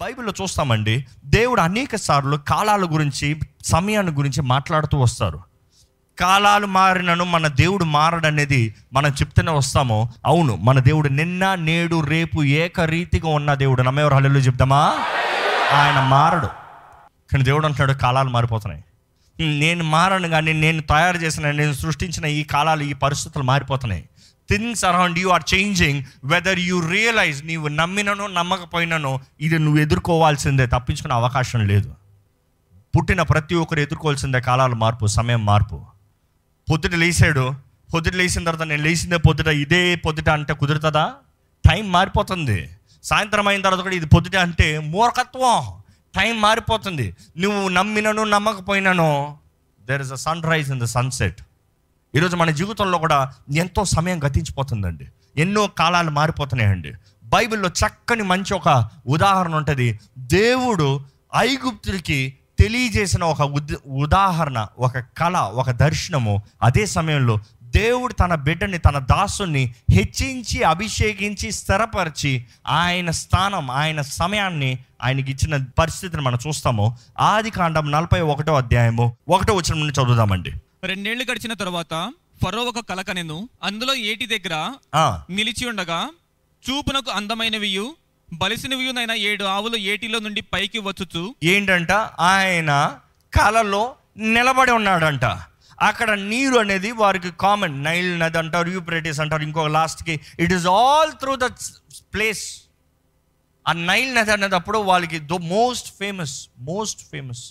బైబిల్లో చూస్తామండి దేవుడు అనేక సార్లు కాలాల గురించి సమయాన్ని గురించి మాట్లాడుతూ వస్తారు. కాలాలు మారినను మన దేవుడు మారడనేది మనం చెప్తూనే వస్తామో. అవును మన దేవుడు నిన్న నేడు రేపు ఏకరీతిగా ఉన్న దేవుడు. నమ్మేవారు హల్లు చెప్దామా? ఆయన మారడు. కానీ దేవుడు అంటున్నాడు కాలాలు మారిపోతున్నాయి. నేను మారను కానీ నేను తయారు చేసిన నేను సృష్టించిన ఈ కాలాలు ఈ పరిస్థితులు మారిపోతున్నాయి. Things around you are changing whether you realise నీవు నమ్మిననో నమ్మకపోయిననో ఇది నువ్వు ఎదుర్కోవాల్సిందే తప్పించుకునే అవకాశం లేదు. పుట్టిన ప్రతి ఒక్కరు ఎదుర్కోవాల్సిందే కాలాల మార్పు సమయం మార్పు. పొద్దుట లేచాడు పొద్దుట లేచిన తర్వాత నేను లేచిందే పొద్దుట ఇదే పొద్దుట అంటే కుదురుతుందా? టైం మారిపోతుంది. సాయంత్రం అయిన తర్వాత కూడా ఇది పొద్దుట అంటే మూర్ఖత్వం. టైం మారిపోతుంది. నువ్వు నమ్మినను నమ్మకపోయినను there is a sunrise in the sunset ఈరోజు మన జీవితంలో కూడా ఎంతో సమయం గతించిపోతుందండి. ఎన్నో కాలాలు మారిపోతున్నాయండి. బైబిల్లో చక్కని మంచి ఒక ఉదాహరణ ఉంటుంది. దేవుడు ఐగుప్తుడికి తెలియజేసిన ఒక ఉదాహరణ ఒక కళ ఒక దర్శనము అదే సమయంలో దేవుడు తన బిడ్డని తన దాసుని హెచ్చించి అభిషేకించి స్థిరపరిచి ఆయన స్థానం ఆయన సమయాన్ని ఆయనకి ఇచ్చిన పరిస్థితిని మనం చూస్తాము. ఆది కాండం నలభై ఒకటో అధ్యాయము ఒకటో వచ్చిన నుండి చదువుదామండి. రెండేళ్ళు గడిచిన తరువాత ఫరో ఒక కలకనెను అందులో ఏటి దగ్గర నిలిచి ఉండగా చూపునకు అందమైనవియు బలిసినవియునైన ఏడు ఆవులు ఏటిలో నుండి పైకి వచ్చుచు. ఏంటంట? ఆయన కలలో నిలబడి ఉన్నాడంట. అక్కడ నీరు అనేది వారికి కామన్ నైల్ నది అంటారు యూప్రేటిస్ అంటారు ఇంకొక లాస్ట్కి it is all through the place ఆ నైల్ నది అనేటప్పుడు వాళ్ళకి the most famous most famous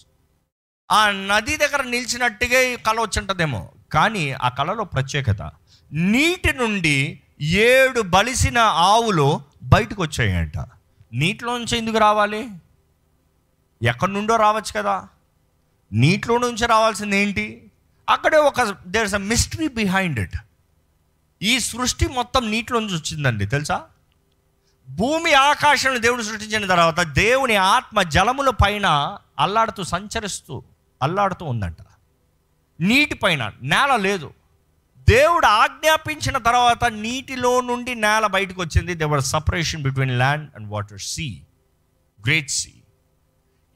ఆ నది దగ్గర నిలిచినట్టుగా కళ వచ్చుంటదేమో. కానీ ఆ కళలో ప్రత్యేకత. నీటి నుండి ఏడు బలిసిన ఆవులు బయటకు వచ్చాయంట నీటిలోంచి ఎందుకు రావాలి? ఎక్కడి నుండో రావచ్చు కదా. నీటిలో నుంచి రావాల్సింది ఏంటి? అక్కడే ఒక there is a mystery behind it ఈ సృష్టి మొత్తం నీటిలోంచి వచ్చిందండి తెలుసా? భూమి ఆకాశం దేవుడు సృష్టించిన తర్వాత దేవుని ఆత్మ జలముల పైన అల్లాడుతూ సంచరిస్తూ అల్లాడుతూ ఉందంట. నీటి పైన నేల లేదు. దేవుడు ఆజ్ఞాపించిన తర్వాత నీటిలో నుండి నేల బయటకు వచ్చింది. There were separation between land and water sea great sea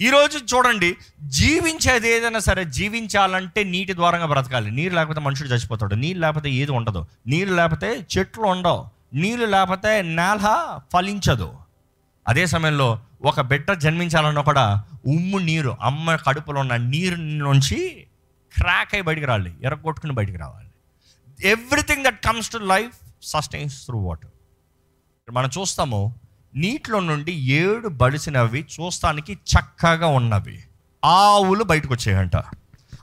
ఈరోజు చూడండి జీవించేది ఏదైనా సరే జీవించాలంటే నీటి ద్వారంగా బ్రతకాలి. నీరు లేకపోతే మనుషుడు చచ్చిపోతాడు. నీళ్ళు లేకపోతే ఏది ఉండదు. నీళ్ళు లేకపోతే చెట్లు ఉండవు. నీళ్ళు లేకపోతే నేల ఫలించదు. అదే సమయంలో ఒక బిడ్డ జన్మించాలన్నా కూడా ఉమ్ము నీరు అమ్మ కడుపులో ఉన్న నీరు నుంచి క్రాక్ అయి బయటికి రావాలి ఎరగొట్టుకుని బయటికి రావాలి. Everything that comes to life sustains through water మనం చూస్తాము నీటిలో నుండి ఏడు బడిసినవి చూస్తానికి చక్కగా ఉన్నవి. ఆవులు బయటకు వచ్చాయంట.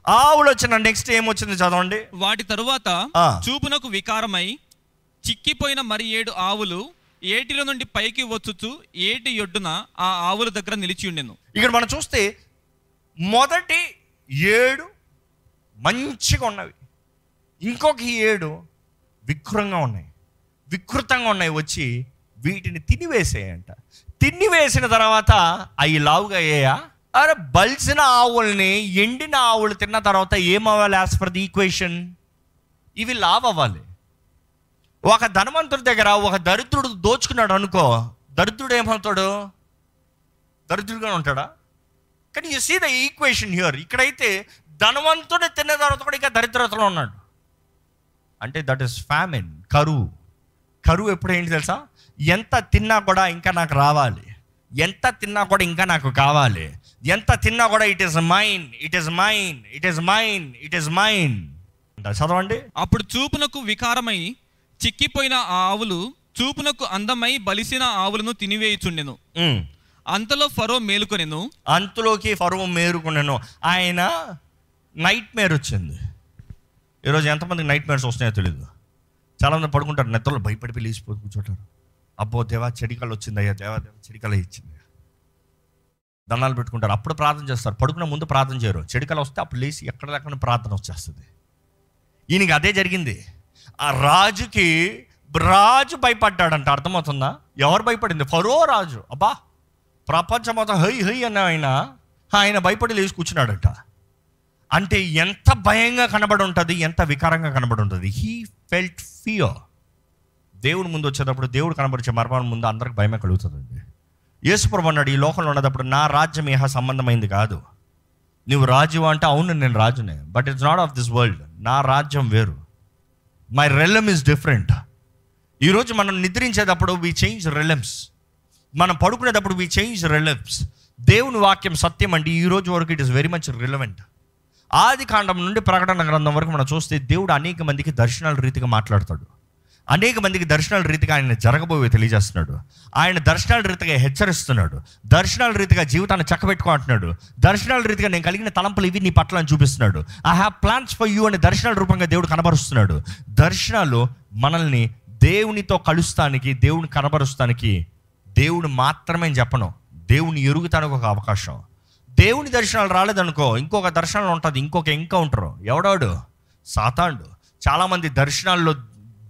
ఆవులు వచ్చిన నెక్స్ట్ ఏమొచ్చింది చదవండి? వాటి తరువాత. చూపునకు వికారమై చిక్కిపోయిన మరి ఏడు ఆవులు ఏటిలో నుండి పైకి వచ్చుచు ఏటి ఒడ్డున ఆ ఆవుల దగ్గర నిలిచి ఉండెను. ఇక్కడ మనం చూస్తే మొదటి ఏడు మంచిగా ఉన్నవి. ఇంకొక ఏడు వికృతంగా ఉన్నాయి. వికృతంగా ఉన్నాయి వచ్చి వీటిని తినివేసేయంట. తినివేసిన తర్వాత అవి లావుగా అయ్యాయా? అరే బలిసిన ఆవుల్ని ఎండిన ఆవులు తిన్న తర్వాత ఏమవ్వాలి యాజ్ ఫర్ ది ఈక్వేషన్ ఇవి లావ్ అవ్వాలి ఒక ధనవంతుడి దగ్గర ఒక దరిద్రుడు దోచుకున్నాడు అనుకో దరిద్రుడు ఏమవుతాడు దరిద్రుడుగా ఉంటాడా? కానీ you see the equation here ఇక్కడైతే ధనవంతుడు తిన్న తర్వాత కూడా ఇంకా దరిద్రతలో ఉన్నాడు. అంటే దట్ ఈస్ ఫ్యామిన్ కరువు. కరువు ఎప్పుడు ఏంటి తెలుసా? ఎంత తిన్నా కూడా ఇంకా నాకు రావాలి. ఎంత తిన్నా కూడా ఇంకా నాకు కావాలి. ఎంత తిన్నా కూడా it is mine it is mine it is mine it is mine చదవండి. అప్పుడు చూపునకు వికారమై చిక్కిపోయిన ఆ ఆవులు చూపునకు అందమై బలిసిన ఆవులను తినివేయుచుండెను. అంతలో ఫరో మేలుకొనెను. అంతులోకి ఫరువు మేరుకున్నాను ఆయన నైట్ మేర్ వచ్చింది. ఈరోజు ఎంతమందికి నైట్ మేర్స్ వస్తున్నాయో తెలియదు చాలామంది పడుకుంటారు నెత్తలో భయపడి లేచిపోయి కూర్చోటారు. అబ్బో దేవా చెడికలు వచ్చింది అయ్యా దేవా దేవా చెడికల ఇచ్చింది దండాలు పెట్టుకుంటారు. అప్పుడు ప్రార్థన చేస్తారు. పడుకునే ముందు ప్రార్థన చేయరు. చెడికలు వస్తే అప్పుడు లేచి ఎక్కడ లేకుండా ప్రార్థన వచ్చేస్తుంది. ఈయనకి అదే జరిగింది. ఆ రాజుకి రాజు భయపడ్డాడంట. అర్థమవుతుందా? ఎవరు భయపడింది? ఫరో రాజు. అబ్బా ప్రపంచం మొత్తం హై హై అన్న ఆయన ఆయన భయపడి లేచి కూర్చున్నాడట. అంటే ఎంత భయంగా కనబడి ఉంటుంది ఎంత వికారంగా కనబడి ఉంటుంది హీ ఫెల్ట్ ఫియర్ దేవుడు ముందు వచ్చేటప్పుడు దేవుడు కనబడిచే మర్మాల ముందు అందరికి భయమే కలుగుతుందండి. యేసుప్రభు అన్నాడు ఈ లోకంలో ఉన్నప్పుడు నా రాజ్యం ఏహా సంబంధమైంది కాదు. నువ్వు రాజు అంటే అవును నేను రాజునే. But it's not of this world నా రాజ్యం వేరు. మై రెలమ్ ఇస్ డిఫరెంట్ ఈరోజు మనం నిద్రించేటప్పుడు వి చేంజ్ రెలమ్స్ మనం పడుకునేటప్పుడు వి చేంజ్ రెలమ్స్ దేవుని వాక్యం సత్యం అండి. ఈ రోజు వరకు it is very much relevant ఆది కాండం నుండి ప్రకటన గ్రంథం వరకు మనం చూస్తే దేవుడు అనేక మందికి దర్శనాల రీతిగా మాట్లాడతాడు. అనేక మందికి దర్శనాల రీతిగా ఆయన జరగబోయే తెలియజేస్తున్నాడు. ఆయన దర్శనాల రీతిగా హెచ్చరిస్తున్నాడు. దర్శనాల రీతిగా జీవితాన్ని చక్కబెట్టుకో అంటున్నాడు దర్శనాల రీతిగా నేను కలిగిన తలంపులు ఇవి నీ పట్ల అని చూపిస్తున్నాడు. I have plans for you అనే దర్శనాల రూపంగా దేవుడు కనబరుస్తున్నాడు. దర్శనాలు మనల్ని దేవునితో కలుస్తానికి దేవుని కనబరుస్తానికి దేవుడు మాత్రమే చెప్పను. దేవుని ఎరుగుతానికి ఒక అవకాశం. దేవుని దర్శనాలు రాలేదనుకో ఇంకొక దర్శనాలు ఉంటుంది ఇంకొక ఎన్కౌంటర్ ఎవడాడు? సాతాండు చాలామంది దర్శనాల్లో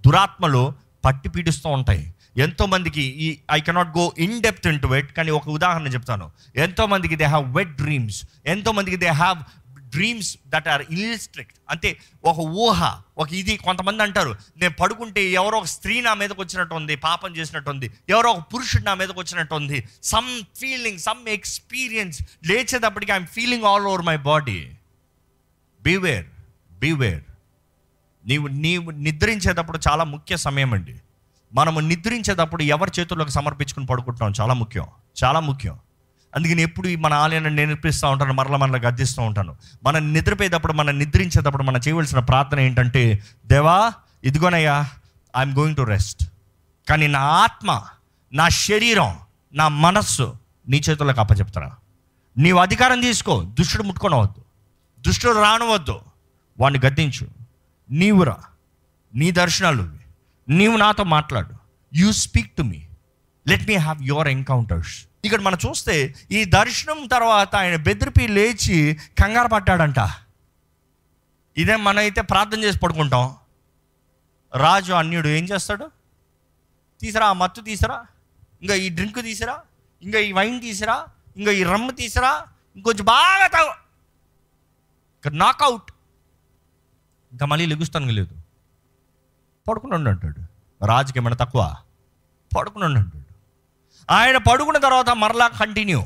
దురాత్మలు పట్టి పీడిస్తూ ఉంటాయి. ఎంతోమందికి ఈ I cannot go in depth into it కానీ ఒక ఉదాహరణ చెప్తాను. ఎంతోమందికి దే హ్యావ్ వెట్ డ్రీమ్స్ ఎంతోమందికి they have dreams that are ఇల్స్ట్రిక్ట్ అంటే ఒక ఊహ ఒక ఇది కొంతమంది అంటారు నేను పడుకుంటే ఎవరో ఒక స్త్రీ నా మీదకి వచ్చినట్టు ఉంది పాపం చేసినట్టు ఉంది ఎవరో ఒక పురుషుడు నా మీదకి వచ్చినట్టు ఉంది. Some feeling some experience లేచేటప్పటికి I'm feeling all over my body beware beware నీవు నీవు నిద్రించేటప్పుడు చాలా ముఖ్య సమయం అండి మనము నిద్రించేటప్పుడు ఎవరి చేతుల్లోకి సమర్పించుకుని పడుకుంటున్నాం? చాలా ముఖ్యం. చాలా ముఖ్యం. అందుకని ఎప్పుడు ఈ మన ఆలయాన్ని నేర్పిస్తూ ఉంటాను మరల మరల గద్దిస్తూ ఉంటాను. మనం నిద్రపోయేటప్పుడు మనం నిద్రించేటప్పుడు మనం చేయవలసిన ప్రార్థన ఏంటంటే దేవా ఇదిగోనయ్యా ఐఎమ్ గోయింగ్ టు రెస్ట్ కానీ నా ఆత్మ నా శరీరం నా మనస్సు నీ చేతుల్లోకి అప్పచెప్తారా? నీవు అధికారం తీసుకో దుష్టుడు ముట్టుకొనవద్దు. దుష్టుడు రానవద్దు. వాడిని గద్దించు. నీవురా నీ దర్శనాలు నీవు నాతో మాట్లాడు. You speak to me let me have your encounters ఇక్కడ మనం చూస్తే ఈ దర్శనం తర్వాత ఆయన బెదిరిపి లేచి కంగారు పట్టాడంట ఇదే మనం అయితే ప్రార్థన చేసి పడుకుంటాం. రాజు అన్యుడు ఏం చేస్తాడు? తీసరా ఆ మత్తు తీసరా ఇంకా ఈ డ్రింక్ తీసిరా ఇంకా ఈ వైన్ తీసిరా ఇంకా ఈ రమ్ము తీసిరా ఇంకొంచెం బాగా తాగు. ఇక్కడ నాకౌట్ ఇంకా మళ్ళీ లెగుస్తానికి లేదు. పడుకుని ఉండు అంటాడు. రాజుకి ఏమైనా తక్కువ? పడుకుని అంటాడు. ఆయన పడుకున్న తర్వాత మరలా కంటిన్యూ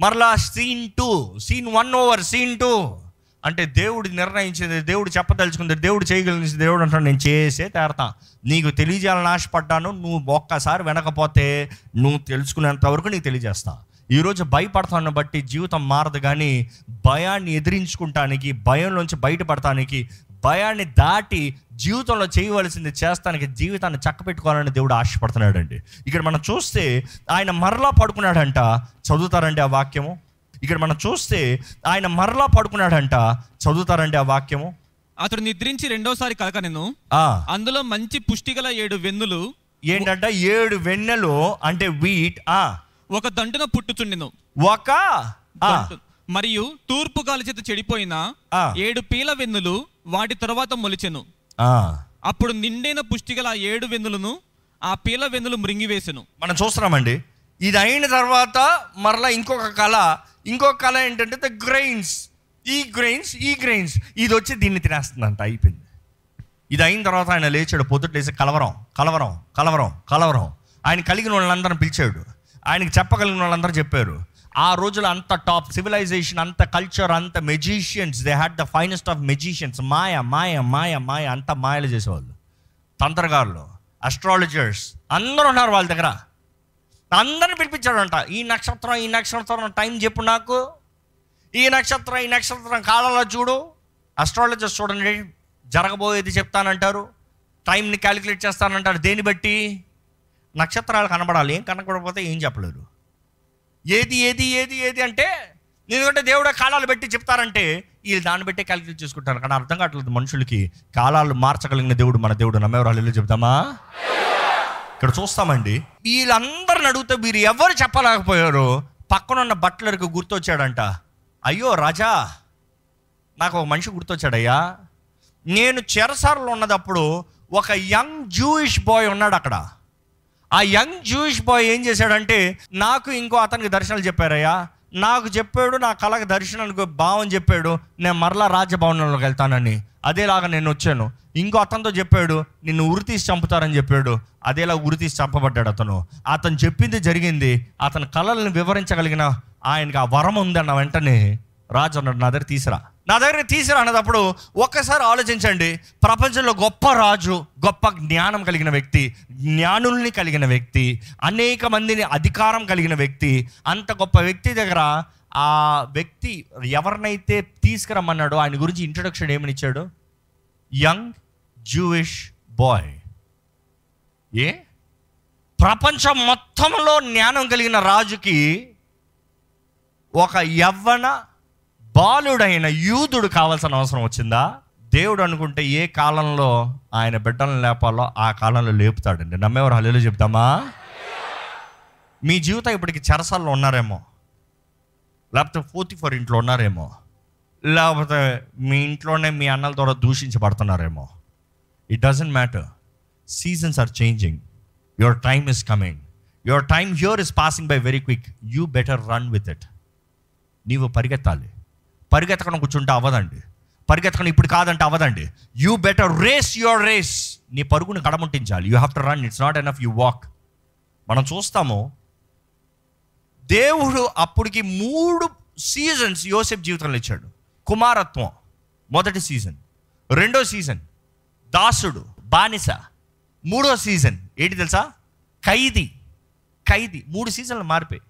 మరలా scene two scene one over scene two అంటే దేవుడు నిర్ణయించింది దేవుడు చెప్పదలుచుకుంది దేవుడు చేయగలిగింది దేవుడు అంటాడు. నేను చేసే తేరతా. నీకు తెలియజేయాలని ఆశపడ్డాను. నువ్వు ఒక్కసారి వెనకపోతే నువ్వు తెలుసుకునేంత వరకు నీకు తెలియజేస్తా. ఈరోజు భయపడతాను బట్టి జీవితం మారదు కానీ భయాన్ని ఎదిరించుకుంటానికి భయంలోంచి బయటపడటానికి భయాన్ని దాటి జీవితంలో చేయవలసింది చేస్తానికి జీవితాన్ని చక్కపెట్టుకోవాలని దేవుడు ఆశపడుతున్నాడండి. ఇక్కడ మనం చూస్తే ఆయన మరలా పడుకున్నాడంట. చదువుతారండి ఆ వాక్యము? ఇక్కడ మనం చూస్తే ఆయన మరలా పడుకున్నాడంట. చదువుతారండి ఆ వాక్యము? అతడు నిద్రించి రెండోసారి కలక నేను ఆ. అందులో మంచి పుష్టిగల ఏడు వెన్నులు. ఏంటంట ఏడు వెన్నెలు అంటే వీట్ ఆ. ఒక దంటున పుట్టుచుండెను. ఒక మరియు తూర్పు గాలి చేత చెడిపోయిన. ఏడు పీల వెన్నులు వాటి తరువాత మొలిచెను. అప్పుడు నిండైన పుష్టిగల ఆ ఏడు వెన్నులను ఆ పీల వెన్నులు మృంగివేసెను. మనం చూస్తున్నామండి. ఇది అయిన తర్వాత మరలా ఇంకొక కళ ఇంకొక కళ ఏంటంటే ద గ్రెయిన్స్. ఈ గ్రెయిన్స్ ఈ గ్రెయిన్స్. ఇది వచ్చి దీన్ని తినేస్తుందంట అయిపోయింది. ఇది అయిన తర్వాత ఆయన లేచాడు పొద్దుట లేచి కలవరం కలవరం కలవరం కలవరం. ఆయన కలిగిన వాళ్ళందరిని పిలిచాడు. ఆయనకి చెప్పగలిగిన వాళ్ళందరూ చెప్పారు. ఆ రోజులు అంత టాప్ సివిలైజేషన్ అంత కల్చర్ అంత magicians they had the finest of magicians మాయ మాయ మాయ మాయ అంత మాయలు చేసేవాళ్ళు. తంత్రగారులు అస్ట్రాలజర్స్ అందరూ ఉన్నారు వాళ్ళ దగ్గర. అందరిని పిలిపించాడంట ఈ నక్షత్రం ఈ నక్షత్రం టైం చెప్పు నాకు. ఈ నక్షత్రం ఈ నక్షత్రం కాలంలో చూడు. అస్ట్రాలజర్స్ చూడండి జరగబోయేది చెప్తానంటారు. టైంని క్యాలిక్యులేట్ చేస్తానంటారు. దేన్ని బట్టి? నక్షత్రాలు కనబడాలి ఏం కనబడకపోతే ఏం చెప్పలేరు. ఏది ఏది ఏది ఏది అంటే ఎందుకంటే దేవుడు కాలాలు పెట్టి చెప్తారంటే వీళ్ళు దాన్ని బట్టే క్యాలిక్యులేట్ చేసుకుంటారు. కానీ అర్థం కావట్లేదు మనుషులకి. కాలాలు మార్చగలిగిన దేవుడు మన దేవుడు నమ్మేవరాలు ఇల్లు చెప్తామా ఇక్కడ చూస్తామండి. వీళ్ళందరిని అడిగితే మీరు ఎవరు చెప్పలేకపోయారు? పక్కనున్న బట్లర్కి గుర్తొచ్చాడంట. అయ్యో రాజా నాకు ఒక మనిషి గుర్తొచ్చాడయ్యా. నేను చెరసాలలో ఉన్నదప్పుడు ఒక యంగ్ జూయిష్ బాయ్ ఉన్నాడు అక్కడ ఆ యంగ్ జూయిష్ బాయ్ ఏం చేశాడంటే నాకు ఇంకో అతనికి దర్శనాలు చెప్పారయ్యా. నాకు చెప్పాడు నా కళకు దర్శనానికి భావం చెప్పాడు. నేను మరలా రాజభవనంలోకి వెళ్తానని. అదేలాగా నేను వచ్చాను. ఇంకో అతనితో చెప్పాడు నిన్ను ఉరి తీసి చంపుతారని చెప్పాడు. అదేలా ఉరి తీసి చంపబడ్డాడు అతను. అతను చెప్పింది జరిగింది. అతని కళలను వివరించగలిగిన ఆయనకి ఆ వరం ఉందన్న వెంటనే రాజు అన్నాడు నా దగ్గర తీసిరా. నా దగ్గర తీసిరా అన్నదప్పుడు ఒక్కసారి ఆలోచించండి. ప్రపంచంలో గొప్ప రాజు గొప్ప జ్ఞానం కలిగిన వ్యక్తి జ్ఞానుల్ని కలిగిన వ్యక్తి అనేక మందిని అధికారం కలిగిన వ్యక్తి అంత గొప్ప వ్యక్తి దగ్గర ఆ వ్యక్తి ఎవరినైతే తీసుకురమ్మన్నాడో ఆయన గురించి ఇంట్రొడక్షన్ ఏమని ఇచ్చాడు? యంగ్ జూయిష్ బాయ్ ఏ? ప్రపంచం మొత్తంలో జ్ఞానం కలిగిన రాజుకి ఒక యవ్వన బాలుడైన యూదుడు కావాల్సిన అవసరం వచ్చిందా? దేవుడు అనుకుంటే ఏ కాలంలో ఆయన బిడ్డలను లేపాలో ఆ కాలంలో లేపుతాడండి. నమ్మేవారు హల్లేలు చెప్తామా? మీ జీవితం ఇప్పటికి చెరసాల్లో ఉన్నారేమో. లేకపోతే ఫోర్టీ ఫోర్ ఇంట్లో ఉన్నారేమో. లేకపోతే మీ ఇంట్లోనే మీ అన్నల ద్వారా దూషించబడుతున్నారేమో. It doesn't matter seasons are changing your time is coming your time hour is passing by very quick you better run with it నీవు పరిగెత్తాలి. పరిగెత్తకుండా కూర్చుంటే అవ్వదండి. పరిగెత్తకుండా ఇప్పుడు కాదంటే అవ్వదండి. You better race your race నీ పరుగుని కడముట్టించాలి. You have to run it's not enough you walk మనం చూస్తాము దేవుడు అప్పటికి మూడు సీజన్స్ యోసెఫ్ జీవితంలో ఇచ్చాడు. కుమారత్వం మొదటి సీజన్ రెండో సీజన్ దాసుడు బానిస. మూడో సీజన్ ఏంటి తెలుసా? ఖైదీ. ఖైదీ. మూడు సీజన్లు మారిపోయి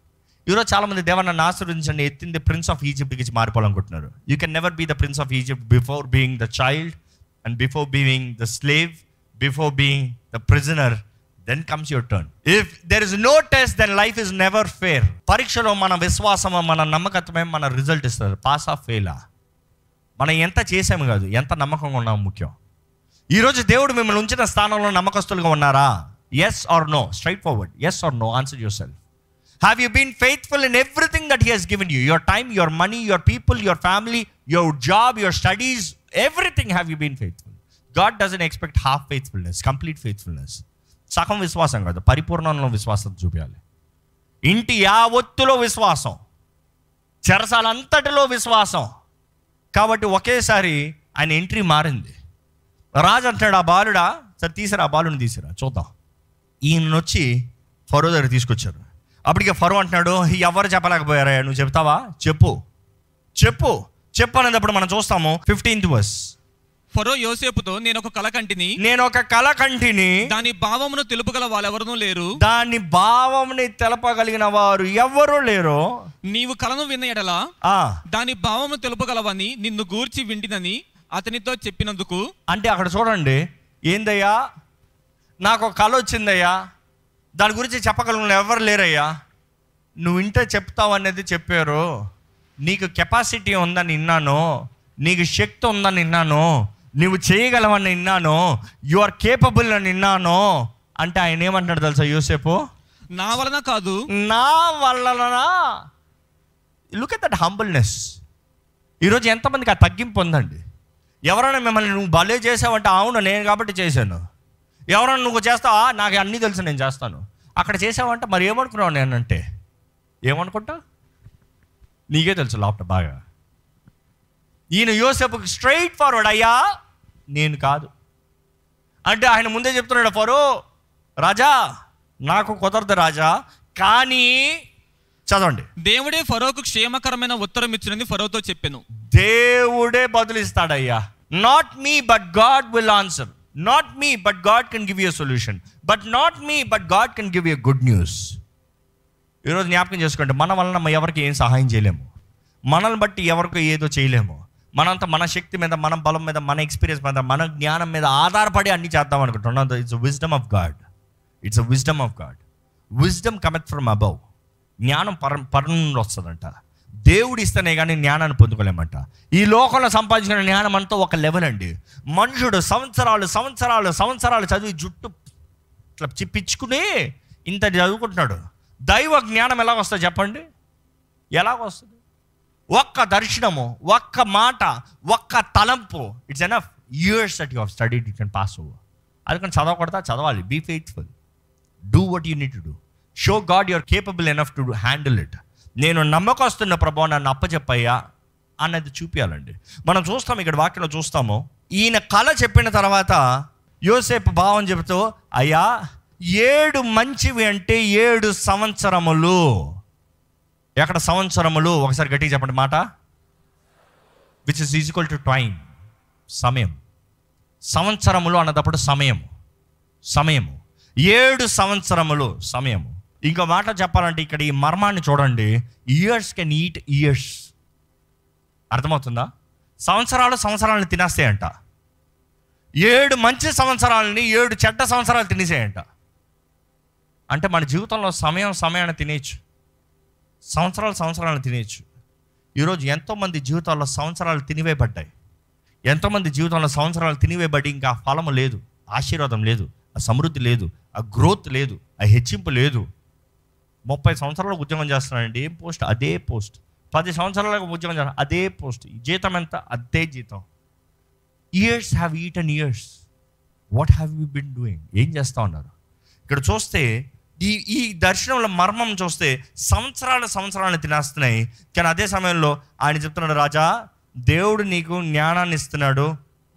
ఈరోజు చాలా మంది నన్ను ఆశీర్వదించండి ఎత్తింది ప్రిన్స్ ఆఫ్ ఈజిప్ట్కి మారిపోవాలనుకుంటున్నారు. You can never be the prince of Egypt before being the child and before being the slave before being the prisoner then comes your turn if there is no test then life is never fair పరీక్షలో మన విశ్వాసం మన నమ్మకత్వమే మన result ఇస్తారు pass of ఫెయిలా మనం ఎంత చేసాము కాదు ఎంత నమ్మకంగా ఉన్నాము ముఖ్యం? ఈరోజు దేవుడు మిమ్మల్ని ఉంచిన స్థానంలో నమ్మకస్తులుగా ఉన్నారా? Yes or no straight forward yes or no answer yourself have you been faithful in everything that he he's given you your time your money your people your family your job your studies everything have you been faithful God doesn't expect half faithfulness complete faithfulness సగం విశ్వాసం కాదు పరిపూర్ణంలో విశ్వాసం చూపించాలి. ఇంటి యావత్తులో విశ్వాసం చెరసాలంతటిలో విశ్వాసం. కాబట్టి ఒకేసారి ఆయన ఎంట్రీ మారింది. రాజు అంటాడు ఆ బాలుడా సరే తీసిరా ఆ బాలుని తీసిరా చూద్దాం. ఈయన వచ్చి ఫరో దగ్గర తీసుకొచ్చారు. అప్పటికే ఫరో అంటున్నాడు ఎవరు చెప్పలేకపోయారా? నువ్వు చెప్తావా? చెప్పు. చెప్పు. చెప్పు అనేటప్పుడు మనం చూస్తాము ఫిఫ్టీన్త్ వర్స్ ఫరో యోసేపుతో నేను ఒక కల కంటిని నేను ఒక కళ కంటిని దాని భావమును తెలుపగల వాళ్ళెవరనూ లేరు. దాని భావంని తెలపగలిగిన వారు ఎవ్వరూ లేరు నీవు కలను విన్న ఎడల ఆ. దాని భావమును తెలుపగలవని నిన్ను గూర్చి వింటినని అతనితో చెప్పినందుకు అంటే అక్కడ చూడండి ఏందయ్యా? నాకు ఒక కళ వచ్చిందయ్యా? దాని గురించి చెప్పగలను ఎవరు లేరయ్యా? నువ్వు ఇంటే చెప్తావు అనేది చెప్పారు. నీకు కెపాసిటీ ఉందని విన్నాను. నీకు శక్తి ఉందని విన్నాను. నువ్వు చేయగలవని విన్నాను. యు ఆర్ కేపబుల్ అని విన్నాను. అంటే ఆయన ఏమంటాడు తెలుసా యూసేపు? నా వలన కాదు. నా వల్లనా లుక్ ఎట్ దట్ హంబుల్నెస్ ఈరోజు ఎంతమందికి ఆ తగ్గింపు ఉందండి? ఎవరైనా మిమ్మల్ని నువ్వు భలే చేసావంటే అవును నేను కాబట్టి చేశాను. ఎవరైనా నువ్వు చేస్తావా? నాకు అన్నీ తెలుసు నేను చేస్తాను. అక్కడ చేసావంటే మరి ఏమనుకున్నావు నేనంటే ఏమనుకుంటా? నీకే తెలుసు లోపల బాగా. ఈయన యోసేపుకి స్ట్రైట్ ఫార్వర్డ్ అయ్యా నేను కాదు. అంటే ఆయన ముందే చెప్తున్నాడు ఫరో రాజా నాకు కుదరదు రాజా కానీ చదవండి. దేవుడే ఫరోకు క్షేమకరమైన ఉత్తరం ఇచ్చినది ఫరోతో చెప్పాను. దేవుడే బదులిస్తాడయ్యా. Not me but God will answer not me but God can give you solution but not me but God can give you good news ఈరోజు జ్ఞాపకం చేసుకోండి మన వలన ఎవరికి ఏం సహాయం చేయలేము. మనల్ని బట్టి ఎవరికి ఏదో చేయలేము. మనంతా మన శక్తి మీద మన బలం మీద మన ఎక్స్పీరియన్స్ మీద మన జ్ఞానం మీద ఆధారపడి అన్ని చేద్దాం అనుకుంటున్నాం. It's wisdom of God it's a wisdom of God wisdom cometh from above జ్ఞానం పర పర నుండి వస్తుందంట. దేవుడు ఇస్తేనే కానీ జ్ఞానాన్ని పొందుకోలేమంట. ఈ లోకంలో సంపాదించిన జ్ఞానం అంతా ఒక లెవెల్ అండి. మనుషుడు సంవత్సరాలు సంవత్సరాలు సంవత్సరాలు చదివి జుట్టు ఇట్లా చిప్పించుకుని ఇంత చదువుకుంటున్నాడు. దైవ జ్ఞానం ఎలా వస్తుంది చెప్పండి? ఎలాగొస్తుంది? ఒక్క దర్శనము ఒక్క మాట ఒక్క తలంపు it's enough years that you study you can pass over అందుకని చదవకూడదా? చదవాలి. Be faithful do what you need to do show God your capable enough to handle it నేను నమ్మకస్తున్న ప్రభావం నన్ను అప్పచెప్పయ్యా అన్నది చూపించాలండి మనం చూస్తాం ఇక్కడ వాక్యంలో చూస్తాము. ఈయన కళ చెప్పిన తర్వాత యోసేపు భావం చెబుతూ అయ్యా ఏడు మంచివి అంటే ఏడు సంవత్సరములు. ఎక్కడ సంవత్సరములు? ఒకసారి గట్టిగా చెప్పండి మాట. Which is equal to time సమయం. సంవత్సరములు అన్నదప్పుడు సమయం సమయము. ఏడు సంవత్సరములు సమయము. ఇంకో మాట చెప్పాలంటే ఇక్కడ ఈ మర్మాన్ని చూడండి. ఇయర్స్ కెన్ ఈట్ ఇయర్స్ అర్థమవుతుందా? సంవత్సరాలు సంవత్సరాలను తినేస్తాయంట. ఏడు మంచి సంవత్సరాలని ఏడు చెడ్డ సంవత్సరాలు తినేసేయంట. అంటే మన జీవితంలో సమయం సమయాన్ని తినేయచ్చు. సంవత్సరాలు సంవత్సరాలను తినేయచ్చు. ఈరోజు ఎంతోమంది జీవితాల్లో సంవత్సరాలు తినివేయబడ్డాయి. ఎంతోమంది జీవితంలో సంవత్సరాలు తినివేయబడి ఇంకా ఆ ఫలము లేదు. ఆశీర్వాదం లేదు. ఆ సమృద్ధి లేదు. ఆ గ్రోత్ లేదు. ఆ హెచ్చింపు లేదు. ముప్పై సంవత్సరాలకు ఉద్యోగం చేస్తున్నాడండి. ఏం పోస్ట్? అదే పోస్ట్. పది సంవత్సరాలకు ఉద్యోగం చేస్తాను అదే పోస్ట్. జీతం ఎంత? అదే జీతం. Years have eat and years what have you been doing ఏం చేస్తా ఉన్నారు? ఇక్కడ చూస్తే ఈ ఈ దర్శనంలో మర్మం చూస్తే సంవత్సరాల సంవత్సరాలను తినేస్తున్నాయి. కానీ అదే సమయంలో ఆయన చెప్తున్నాడు రాజా దేవుడు నీకు జ్ఞానాన్ని ఇస్తున్నాడు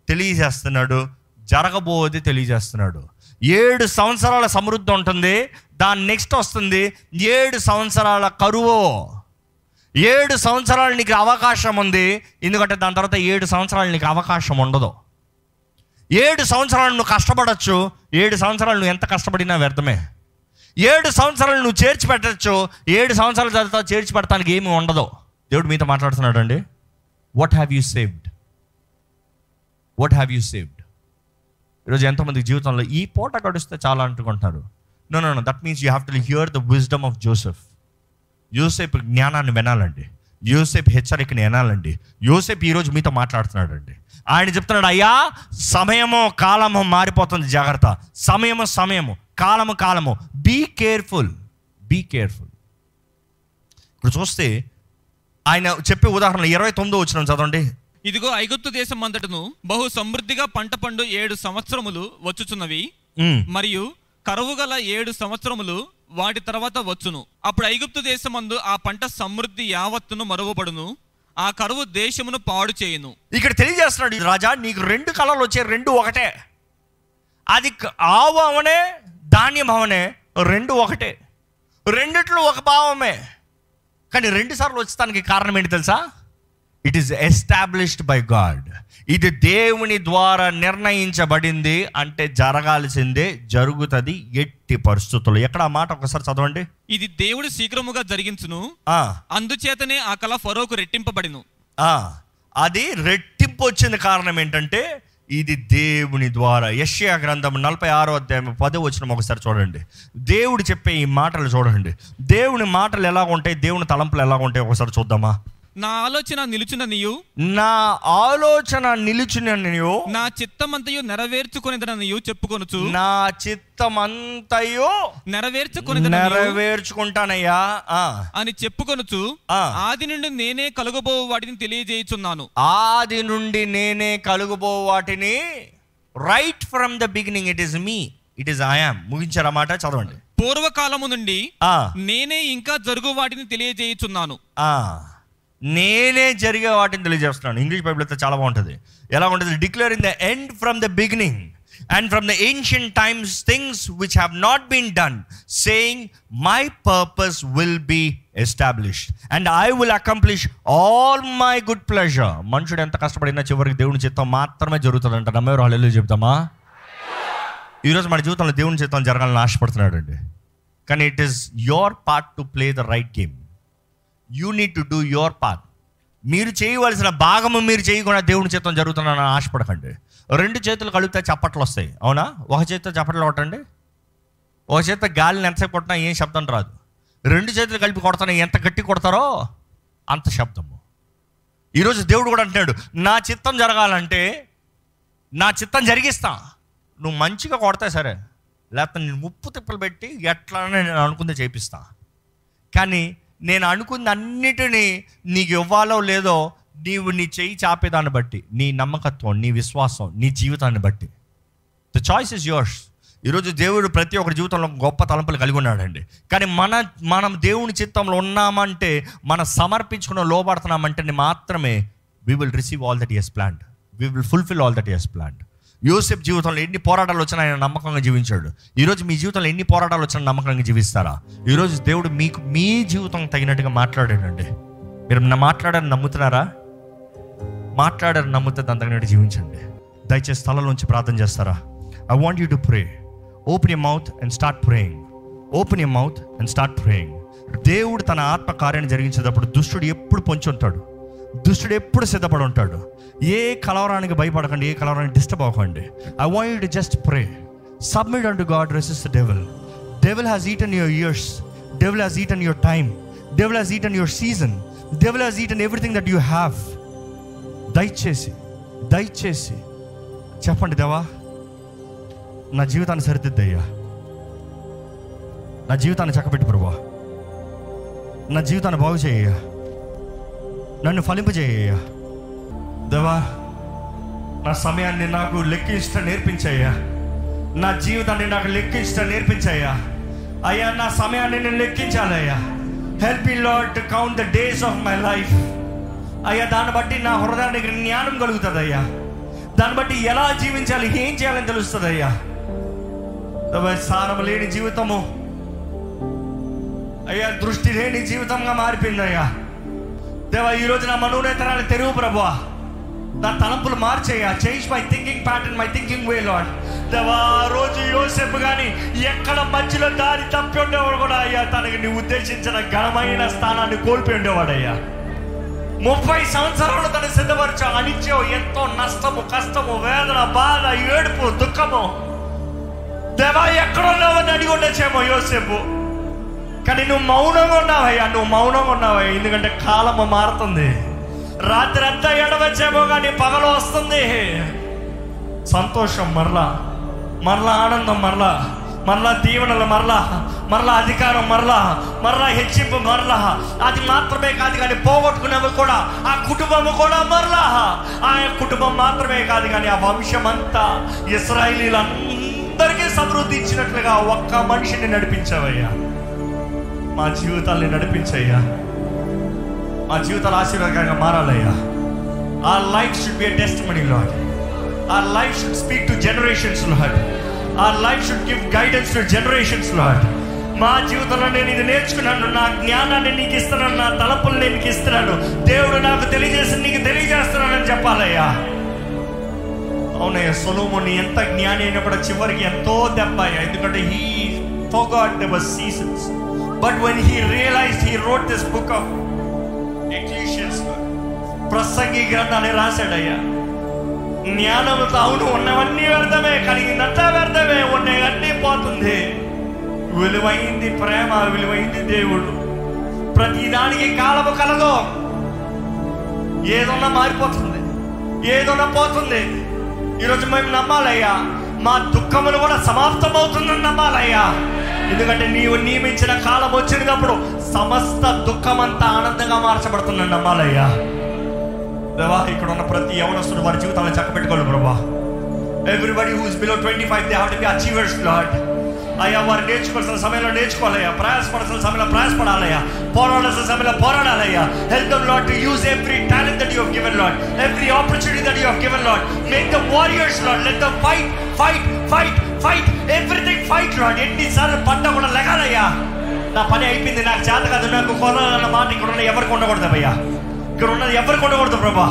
తెలియజేస్తున్నాడు జరగబోది తెలియజేస్తున్నాడు. ఏడు సంవత్సరాల సమృద్ధి ఉంటుంది. దాని నెక్స్ట్ వస్తుంది. ఏడు సంవత్సరాల కరువు. ఏడు సంవత్సరాలు నీకు అవకాశం ఉంది. ఎందుకంటే దాని తర్వాత ఏడు సంవత్సరాలు నీకు అవకాశం ఉండదు. ఏడు సంవత్సరాలు నువ్వు కష్టపడచ్చు. ఏడు సంవత్సరాలు నువ్వు ఎంత కష్టపడినా వ్యర్థమే. ఏడు సంవత్సరాలు నువ్వు చేర్చి పెట్టచ్చు. ఏడు సంవత్సరాల తర్వాత చేర్చి పెడతానికి ఏమీ ఉండదు. దేవుడు మీతో మాట్లాడుతున్నాడు అండి what have you saved what have you saved ఈరోజు ఎంతమంది జీవితంలో ఈ పూట గడిస్తే చాలా అంటుకుంటారు no no that means you have to hear the wisdom of Joseph Yusuf జ్ఞానాన్ని వినాలండి. యూసేఫ్ హెచ్చరికని వినాలండి. యూసేఫ్ ఈరోజు మీతో మాట్లాడుతున్నాడు అండి ఆయన చెప్తున్నాడు అయ్యా సమయము కాలము మారిపోతుంది జాగ్రత్త. సమయము సమయము కాలము కాలము. బీ కేర్ఫుల్ బీ కేర్ఫుల్ ఇప్పుడు చూస్తే ఆయన చెప్పే ఉదాహరణ ఇరవై తొమ్మిదో వచ్చిన చదవండి. ఇదిగో ఐగుప్తు దేశం అంతటను బహు సమృద్ధిగా పంట పండు ఏడు సంవత్సరములు వచ్చుచున్నవి. మరియు కరువు గల ఏడు సంవత్సరములు వాటి తర్వాత వచ్చును. అప్పుడు ఐగుప్తు దేశమందు ఆ పంట సమృద్ధి యావత్తును మరుగుపడును ఆ కరువు దేశమును పాడు చేయును. ఇక్కడ తెలియజేస్తున్నాడు రాజా నీకు రెండు కళలు వచ్చే రెండు ఒకటే. అది ఆవు అవనే ధాన్యం అవనే రెండు ఒకటే. రెండిట్లో ఒక భావమే. కానీ రెండు సార్లు వచ్చేదానికి కారణం ఏంటి తెలుసా? It is established by God ఇది దేవుని ద్వారా నిర్ణయించబడింది అంటే జరగాల్సిందే జరుగుతుంది ఎట్టి పరిస్థితుల్లో. ఎక్కడ ఆ మాట ఒకసారి చదవండి? ఇది దేవుడు శీఘ్రముగా జరిగించును. ఆ, అందుచేతనే ఆ కళ ఫరోకు రెట్టింపబడిను. ఆ, అది రెట్టింపు వచ్చిన కారణం ఏంటంటే ఇది దేవుని ద్వారా. యష్యా గ్రంథం నలభై ఆరో అధ్యాయం పదో వచ్చిన ఒకసారి చూడండి. దేవుడు చెప్పే ఈ మాటలు చూడండి. దేవుని మాటలు ఎలా ఉంటాయి? దేవుని తలంపులు ఎలా ఉంటాయి? ఒకసారి చూద్దామా? నా ఆలోచన నిలుచున్న నీయు నా ఆలోచన నిలిచిన నీవు నా చిత్తమంతయు నెరవేర్చుకునేదననియు చెప్పుకొనుచు. నా చిత్తమంతయో నెరవేర్చుకునేదననియు. నెరవేర్చుకుంటానయ్యా. అని చెప్పుకొనుచు. ఆది నుండి నేనే కలుగబో వాటిని తెలియజేయుచున్నాను. ఆది నుండి నేనే కలుగుబో వాటిని right from the beginning it is me it is I am ముగించారా మాట? చదవండి. పూర్వకాలము నుండి నేనే ఇంకా జరుగు వాటిని తెలియజేయుచున్నాను. ఆ, నేనే జరిగే వాటిని తెలియజేస్తున్నాను. ఇంగ్లీష్ బైబిల్ అయితే చాలా బాగుంటుంది. ఎలా ఉంటుంది? Declare in the end from the beginning and from the ancient times things which have not been done saying my purpose will be established and I will accomplish all my good pleasure మనుషుడు ఎంత కష్టపడినా చివరికి దేవుని చిత్తం మాత్రమే జరుగుతుందంట. నమ్మేవారు వాళ్ళు చెప్తామా ఈరోజు మన జీవితంలో దేవుని చిత్తం జరగాలని ఆశపడుతున్నాడు అండి కానీ it is your part to play the right game you need to do your part మీరు చేయవలసిన భాగము మీరు చేయకుండా దేవుని చేతం జరుగుతున్నానని ఆశపడకండి. రెండు చేతులు కలిపితే చప్పట్లు వస్తాయి. అవునా? ఒక చేతితో చప్పట్లు కొట్టండి. ఒక చేత గాలిని ఎంతసేపు కొట్టినా ఏం శబ్దం రాదు. రెండు చేతులు కలిపి కొడతాను ఎంత గట్టి కొడతారో అంత శబ్దము. ఈరోజు దేవుడు కూడా అంటున్నాడు నా చిత్తం జరగాలంటే నా చిత్తం జరిగిస్తా. నువ్వు మంచిగా కొడతా సరే. లేకపోతే నేను ముప్పు తిప్పలు పెట్టి ఎట్లా నేను అనుకుందే చేపిస్తా. కానీ నేను అనుకున్న అన్నిటినీ నీకు ఇవ్వాలో లేదో నీవు నీ చెయ్యి చాపేదాన్ని బట్టి నీ నమ్మకత్వం నీ విశ్వాసం నీ జీవితాన్ని బట్టి. ద చాయిస్ ఇస్ యువర్స్ ఈరోజు దేవుడు ప్రతి ఒక్కరి జీవితంలో గొప్ప తలంపులు కలిగి ఉన్నాడండి. కానీ మన మనం దేవుని చిత్తంలో ఉన్నామంటే మన సమర్పించుకున్న లోపడుతున్నామంటే మాత్రమే we will receive all that is planned we will fulfil all that is planned Yosepu జీవితంలో ఎన్ని పోరాటాలు వచ్చినా ఆయన నమ్మకంగా జీవించాడు. ఈరోజు మీ జీవితంలో ఎన్ని పోరాటాలు వచ్చినా నమ్మకంగా జీవిస్తారా? ఈరోజు దేవుడు మీకు మీ జీవితం తగినట్టుగా మాట్లాడాడండి. మీరు నా మాట్లాడారని నమ్ముతున్నారా? మాట్లాడారని నమ్ముతే దాని తగినట్టు జీవించండి. దయచేసి స్థలంలోంచి ప్రార్థన చేస్తారా? I want you to pray open you mouth and start praying open you mouth and start praying దేవుడు తన ఆత్మ కార్యాన్ని జరిగించేటప్పుడు దుష్టుడు ఎప్పుడు పొంచి ఉంటాడు. దుష్టుడు ఎప్పుడు సిద్ధపడి ఉంటాడు? ఏ కలవరానికి భయపడకండి ఏ కలవరానికి డిస్టర్బ్ అవ్వకండి. I want you to just pray submit and God resist the devil devil has eaten your years devil has eaten your time devil has eaten your season devil has eaten everything that you have దయచేసి దయచేసి చెప్పండి దేవా నా జీవితాన్ని సరిదిద్దయ్యా. నా జీవితాన్ని చక్కబెట్టి ప్రభా నా జీవితాన్ని బాగు చేయ్యా నన్ను ఫలింపజేయ దేవా నా సమయాన్ని నాకు లెక్కించడం నేర్పించయ్యా. నా జీవితాన్ని నాకు లెక్కించడం నేర్పించయ్యా. అయ్యా నా సమయాన్ని నేను లెక్కించాలయ్యా. Help me Lord to count the days of my life అయ్యా దాన్ని బట్టి నా హృదయానికి జ్ఞానం కలుగుతుంది అయ్యా దాన్ని బట్టి ఎలా జీవించాలి ఏం చేయాలని తెలుస్తుంది అయ్యా సారం లేని జీవితము. అయ్యా దృష్టి లేని జీవితంగా మారిపోయింది అయ్యా దేవా ఈరోజు నా మనోనేతరాలు తెరువు ప్రభా నా తలంపులు మార్చేయ change my thinking pattern my thinking way Lord దేవా రోజు యోసేపు కానీ ఎక్కడ మధ్యలో దారి తప్పి ఉండేవాడు కూడా అయ్యా తనకి నీ ఉద్దేశించిన ఘనమైన స్థానాన్ని కోల్పోయి ఉండేవాడయ్యా. ముప్పై సంవత్సరాలు తను సిద్ధపరచా అనిత్యం ఎంతో నష్టము కష్టము వేదన బాధ ఏడుపు దుఃఖము. దేవా ఎక్కడున్నావని అడిగి ఉండొచ్చేమో యోసేపు. కానీ నువ్వు మౌనంగా ఉన్నావయ్యా నువ్వు మౌనంగా ఉన్నావయ్యా. ఎందుకంటే కాలము మారుతుంది. రాత్రి అంతా ఎడవచ్చేమో కానీ పగలు వస్తుంది. సంతోషం మరలా మరలా ఆనందం మరలా మరలా దీవెనలు మరలా మరలా అధికారం మరలా మరలా హెచ్చింపు మరలా. అది మాత్రమే కాదు కానీ పోగొట్టుకునేవి కూడా ఆ కుటుంబము కూడా మరలా. ఆ కుటుంబం మాత్రమే కాదు కానీ ఆ వంశం అంతా ఇస్రాయలీలందరికీ సమృద్ధి ఇచ్చినట్లుగా ఒక్క మనిషిని నడిపించావయ్యా. మా జీవితాల్ని నడిపించయ్యా. మా జీవితాలు ఆశీర్వాదకరంగా మారాలయ్యా. Our life should be testimony Lord our life should speak to generations Lord our life should give guidance to generations Lord మా జీవితంలో నేను ఇది నేర్చుకున్నాను నా జ్ఞానాన్ని నీకు ఇస్తున్నాను నా తలపులు నేను నీకు ఇస్తున్నాను. దేవుడు నాకు తెలియజేసి నీకు తెలియజేస్తున్నానని చెప్పాలయ్యా. అవునయ్యా సొలోమోని ఎంత జ్ఞాని అయినా కూడా చివరికి ఎంతో దెబ్బ అయ్యా. ఎందుకంటే he forgot their seasons but when he realize he wrote this book of Ecclesiastes ప్రసంగి గ్రంథాన్ని రాశాడయ్యా. జ్ఞానంతో అవును ఉన్నవన్నీ వ్యర్థమే కలిగిందంతా వ్యర్థమే ఉన్నవన్నీ పోతుంది. విలువైంది ప్రేమ విలువైంది దేవుడు. ప్రతిదానికి కాలము కలదు. ఏదన్నా మారిపోతుంది ఏదన్నా పోతుంది. ఈరోజు మేము నమ్మాలయ్యా మా దుఃఖములు కూడా సమాప్తం అవుతుందని నమ్మాలయ్యా. ఎందుకంటే నీవు నియమించిన కాలం వచ్చినప్పుడు సమస్త దుఃఖమంతా ఆనందంగా మార్చబడుతున్నాను నమ్మాలయ్యా. దేవా ఇక్కడ ఉన్న ప్రతి యవనస్తుడు వారి జీవితాలను చక్కబెట్టుకోవాలి ప్రభా. Everybody who's below twenty five they have to be achievers Lord అయ్యా వారు నేర్చుకోవాల్సిన సమయంలో నేర్చుకోవాలయ్యా. ప్రయాసపడాల్సిన సమయంలో ప్రయాసపడాలయ్యా. పోరాడాల్సిన సమయంలో పోరాడాలయ్యా. Help Lord Lord to use every talent that you given Lord every opportunity that you given Lord make the warriors Lord let the fight fight fight fight everything fight Lord ఎన్నిసార్లు పంట కూడా లెగాలయ్యా. నా పని అయిపోయింది నాకు చేత కాదు నాకు కొనాలన్న మాట ఇక్కడ ఉన్న ఎవరికి ఉండకూడదు అయ్యా ఇక్కడ ఉన్నది ఎవరికి ఉండకూడదు ప్రభా.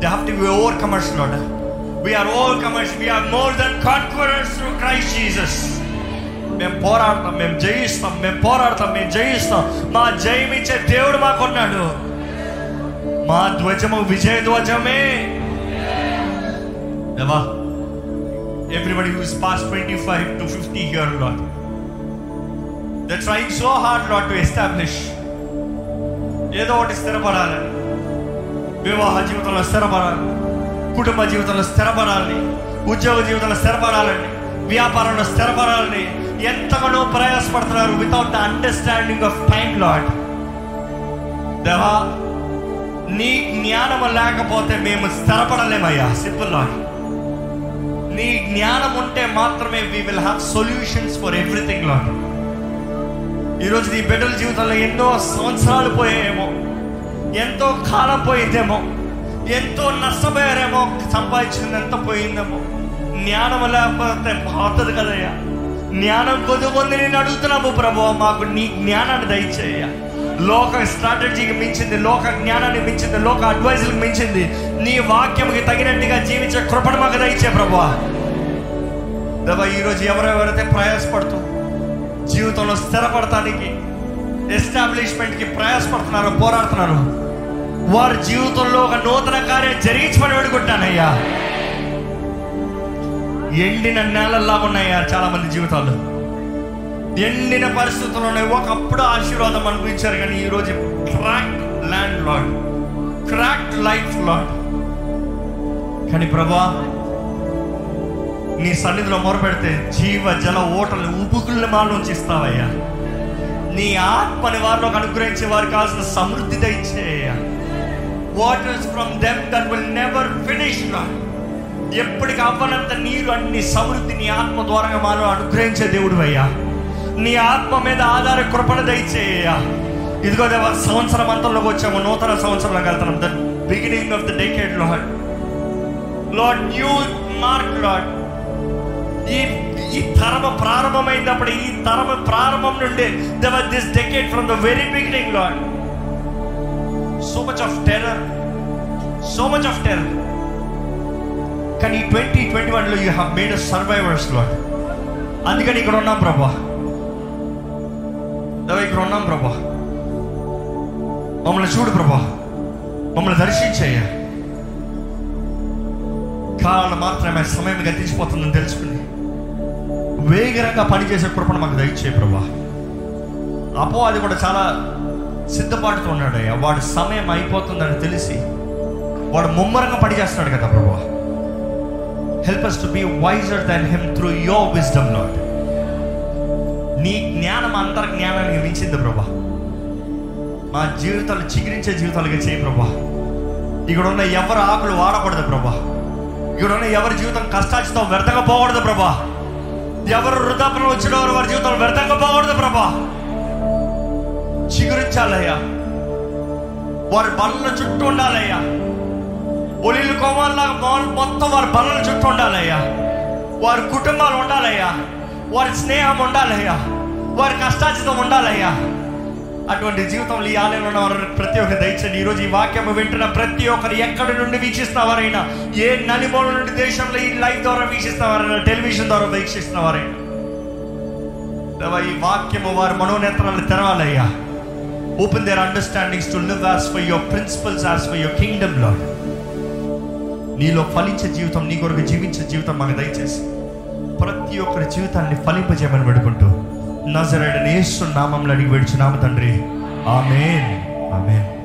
They have to be overcomers Lord we are overcomers we are more than conquerors through Christ Jesus మేము పోరాడతాం మేము జయిస్తాం మేము పోరాడతాం మేము జయిస్తాం. మా జయమిచ్చే దేవుడు మాకున్నాడు. మా ధ్వజము విజయ ధ్వజమే. దేవా everybody who's past twenty five to fifty year Lord they're trying so hard Lord to establish ఏదో ఒకటి స్థిరపడాలని వివాహ జీవితంలో స్థిరపడాలి. కుటుంబ జీవితంలో స్థిరపడాలని ఉద్యోగ జీవితంలో స్థిరపడాలని వ్యాపారంలో స్థిరపడాలని ఎంతగానో ప్రయాసపడుతున్నారు without the understanding of time Lord దేవా నీ జ్ఞానము లేకపోతే మేము స్థిరపడలేమయ్యా. సింపుల్ లాడ్ నీ జ్ఞానం ఉంటే మాత్రమే we will have solutions for everything Lord ఈరోజు నీ బిడ్డల జీవితంలో ఎన్నో సంవత్సరాలు పోయాయేమో ఎంతో కాలం పోయిందేమో ఎంతో నష్టపోయారేమో సంపాదించింది ఎంత పోయిందేమో. జ్ఞానం లేకపోతే పోతుంది కదయ్యా. జ్ఞానం కొద్దిమంది నేను అడుగుతున్నాము ప్రభు మాకు నీ జ్ఞానాన్ని దయచేయ లోక స్ట్రాటజీకి మించింది లోక జ్ఞానాన్ని మించింది లోక అడ్వైజులకు మించింది. నీ వాక్యంకి తగినట్టుగా జీవించే కృపణ మాకు దయచే ప్రభు దేవా ఈరోజు ఎవరెవరైతే ప్రయాసపడుతూ జీవితంలో స్థిరపడటానికి ఎస్టాబ్లిష్మెంట్కి ప్రయాసపడుతున్నారు పోరాడుతున్నారు వారి జీవితంలో ఒక నూతన కార్యం జరిగించమని వేడుకుంటానయ్యా. ఎండిన నేలల్లా ఉన్నాయా చాలా మంది జీవితాలు? ఎండిన పరిస్థితుల్లోనే ఒకప్పుడు ఆశీర్వాదం అనిపించారు కానీ ఈరోజు crack land Lord crack life Lord కానీ ప్రభా నీ సన్నిధిలో మొరపెడితే జీవ జల ఓటలు ఉపుకుల్ని మా నుంచి ఇస్తావయ్యా నీ ఆత్మని వారిలోకి అనుగ్రహించే వారికి కావాల్సిన సమృద్ధి దయచేయ waters from them that will never finish Lord ఎప్పటికి అవ్వనంత నీరు అన్ని సమృద్ధిని ఆత్మ ద్వారా మాలో అనుగ్రహించే దేవుడు అయ్యా. నీ ఆత్మ మీద ఆధార కృపణ దయచేయ. ఇదిగో దేవ సంవత్సరం అంతంలోకి వచ్చాము నూతన సంవత్సరంలోకి వెళ్తున్నాం the beginning of the decade Lord Lord new mark Lord ఈ ఈ తరమ ప్రారంభమైనప్పుడు ఈ తరమ ప్రారంభం నుండి దేవ this decade from the very beginning Lord so much of terror so much of terror కానీ ట్వంటీ ట్వంటీ వన్లో you have made a survivors Lord అందుకని ఇక్కడ ఉన్నాం ప్రభా. దేవా, ఇక్కడ ఉన్నాం ప్రభా. మమ్మల్ని చూడు ప్రభా. మమ్మల్ని దర్శించేయ కాలం మాత్రమే సమయం గతించిపోతుందని తెలుసుకుని వేగరంగా పనిచేసే కృపణ మాకు దయచేయ ప్రభా. అపో అది కూడా చాలా సిద్ధపాటుతో ఉన్నాడు అయ్యా వాడు సమయం అయిపోతుందని తెలిసి వాడు ముమ్మరంగా పనిచేస్తున్నాడు కదా ప్రభా. Help us to be wiser than him through your wisdom Lord నీ జ్ఞానం అంతర్ జ్ఞానానికి మించింది ప్రభా. మా జీవితాలు చిగురించే జీవితాలుగా చేయి ప్రభా. ఇక్కడ ఉన్న ఎవరి ఆకులు వాడకూడదు ప్రభా. ఇక్కడ ఉన్న ఎవరి జీవితం కష్టాచితో వ్యర్థంగా పోకూడదు ప్రభా. ఎవరు వృద్ధాపనం వచ్చిన వారు వారి జీవితంలో వ్యర్థంగా పోకూడదు ప్రభా. చిగురించాలయ్యా. వారి బల్ల చుట్టూ ఉండాలయ్యా. ఒలిలు కోమాల్లాగా మొత్తం వారి బల్లల చుట్టూ ఉండాలయ్యా. వారి కుటుంబాలు ఉండాలయ్యా. వారి స్నేహం ఉండాలయ్యా. వారి కష్టాచితం ఉండాలయ్యా. అటువంటి జీవితంలో ఈ ఆలయంలో ఉన్న వారు ప్రతి ఒక్కరు దయచండి ఈరోజు ఈ వాక్యం వింటున్న ప్రతి ఒక్కరు ఎక్కడి నుండి వీక్షిస్తున్నవారైనా ఏ నలుమూల నుండి దేశంలో ఈ లైవ్ ద్వారా వీక్షిస్తున్నవారైనా టెలివిజన్ ద్వారా వీక్షిస్తున్నవారైనా. ఈ వాక్యము వారి మనోనేత్రాలు తెరవాలయ్యా. Open their understandings to live as for your principles as for your kingdom నీలో ఫలించే జీవితం నీ కొరకు జీవించే జీవితం మాకు దయచేసి. ప్రతి ఒక్కరి జీవితాన్ని ఫలింపజేయమని పెడుకుంటూ నజరేడని యేసు నామంలో అడిగి విడిచున్నాము తండ్రి. ఆమెన్. ఆమెన్.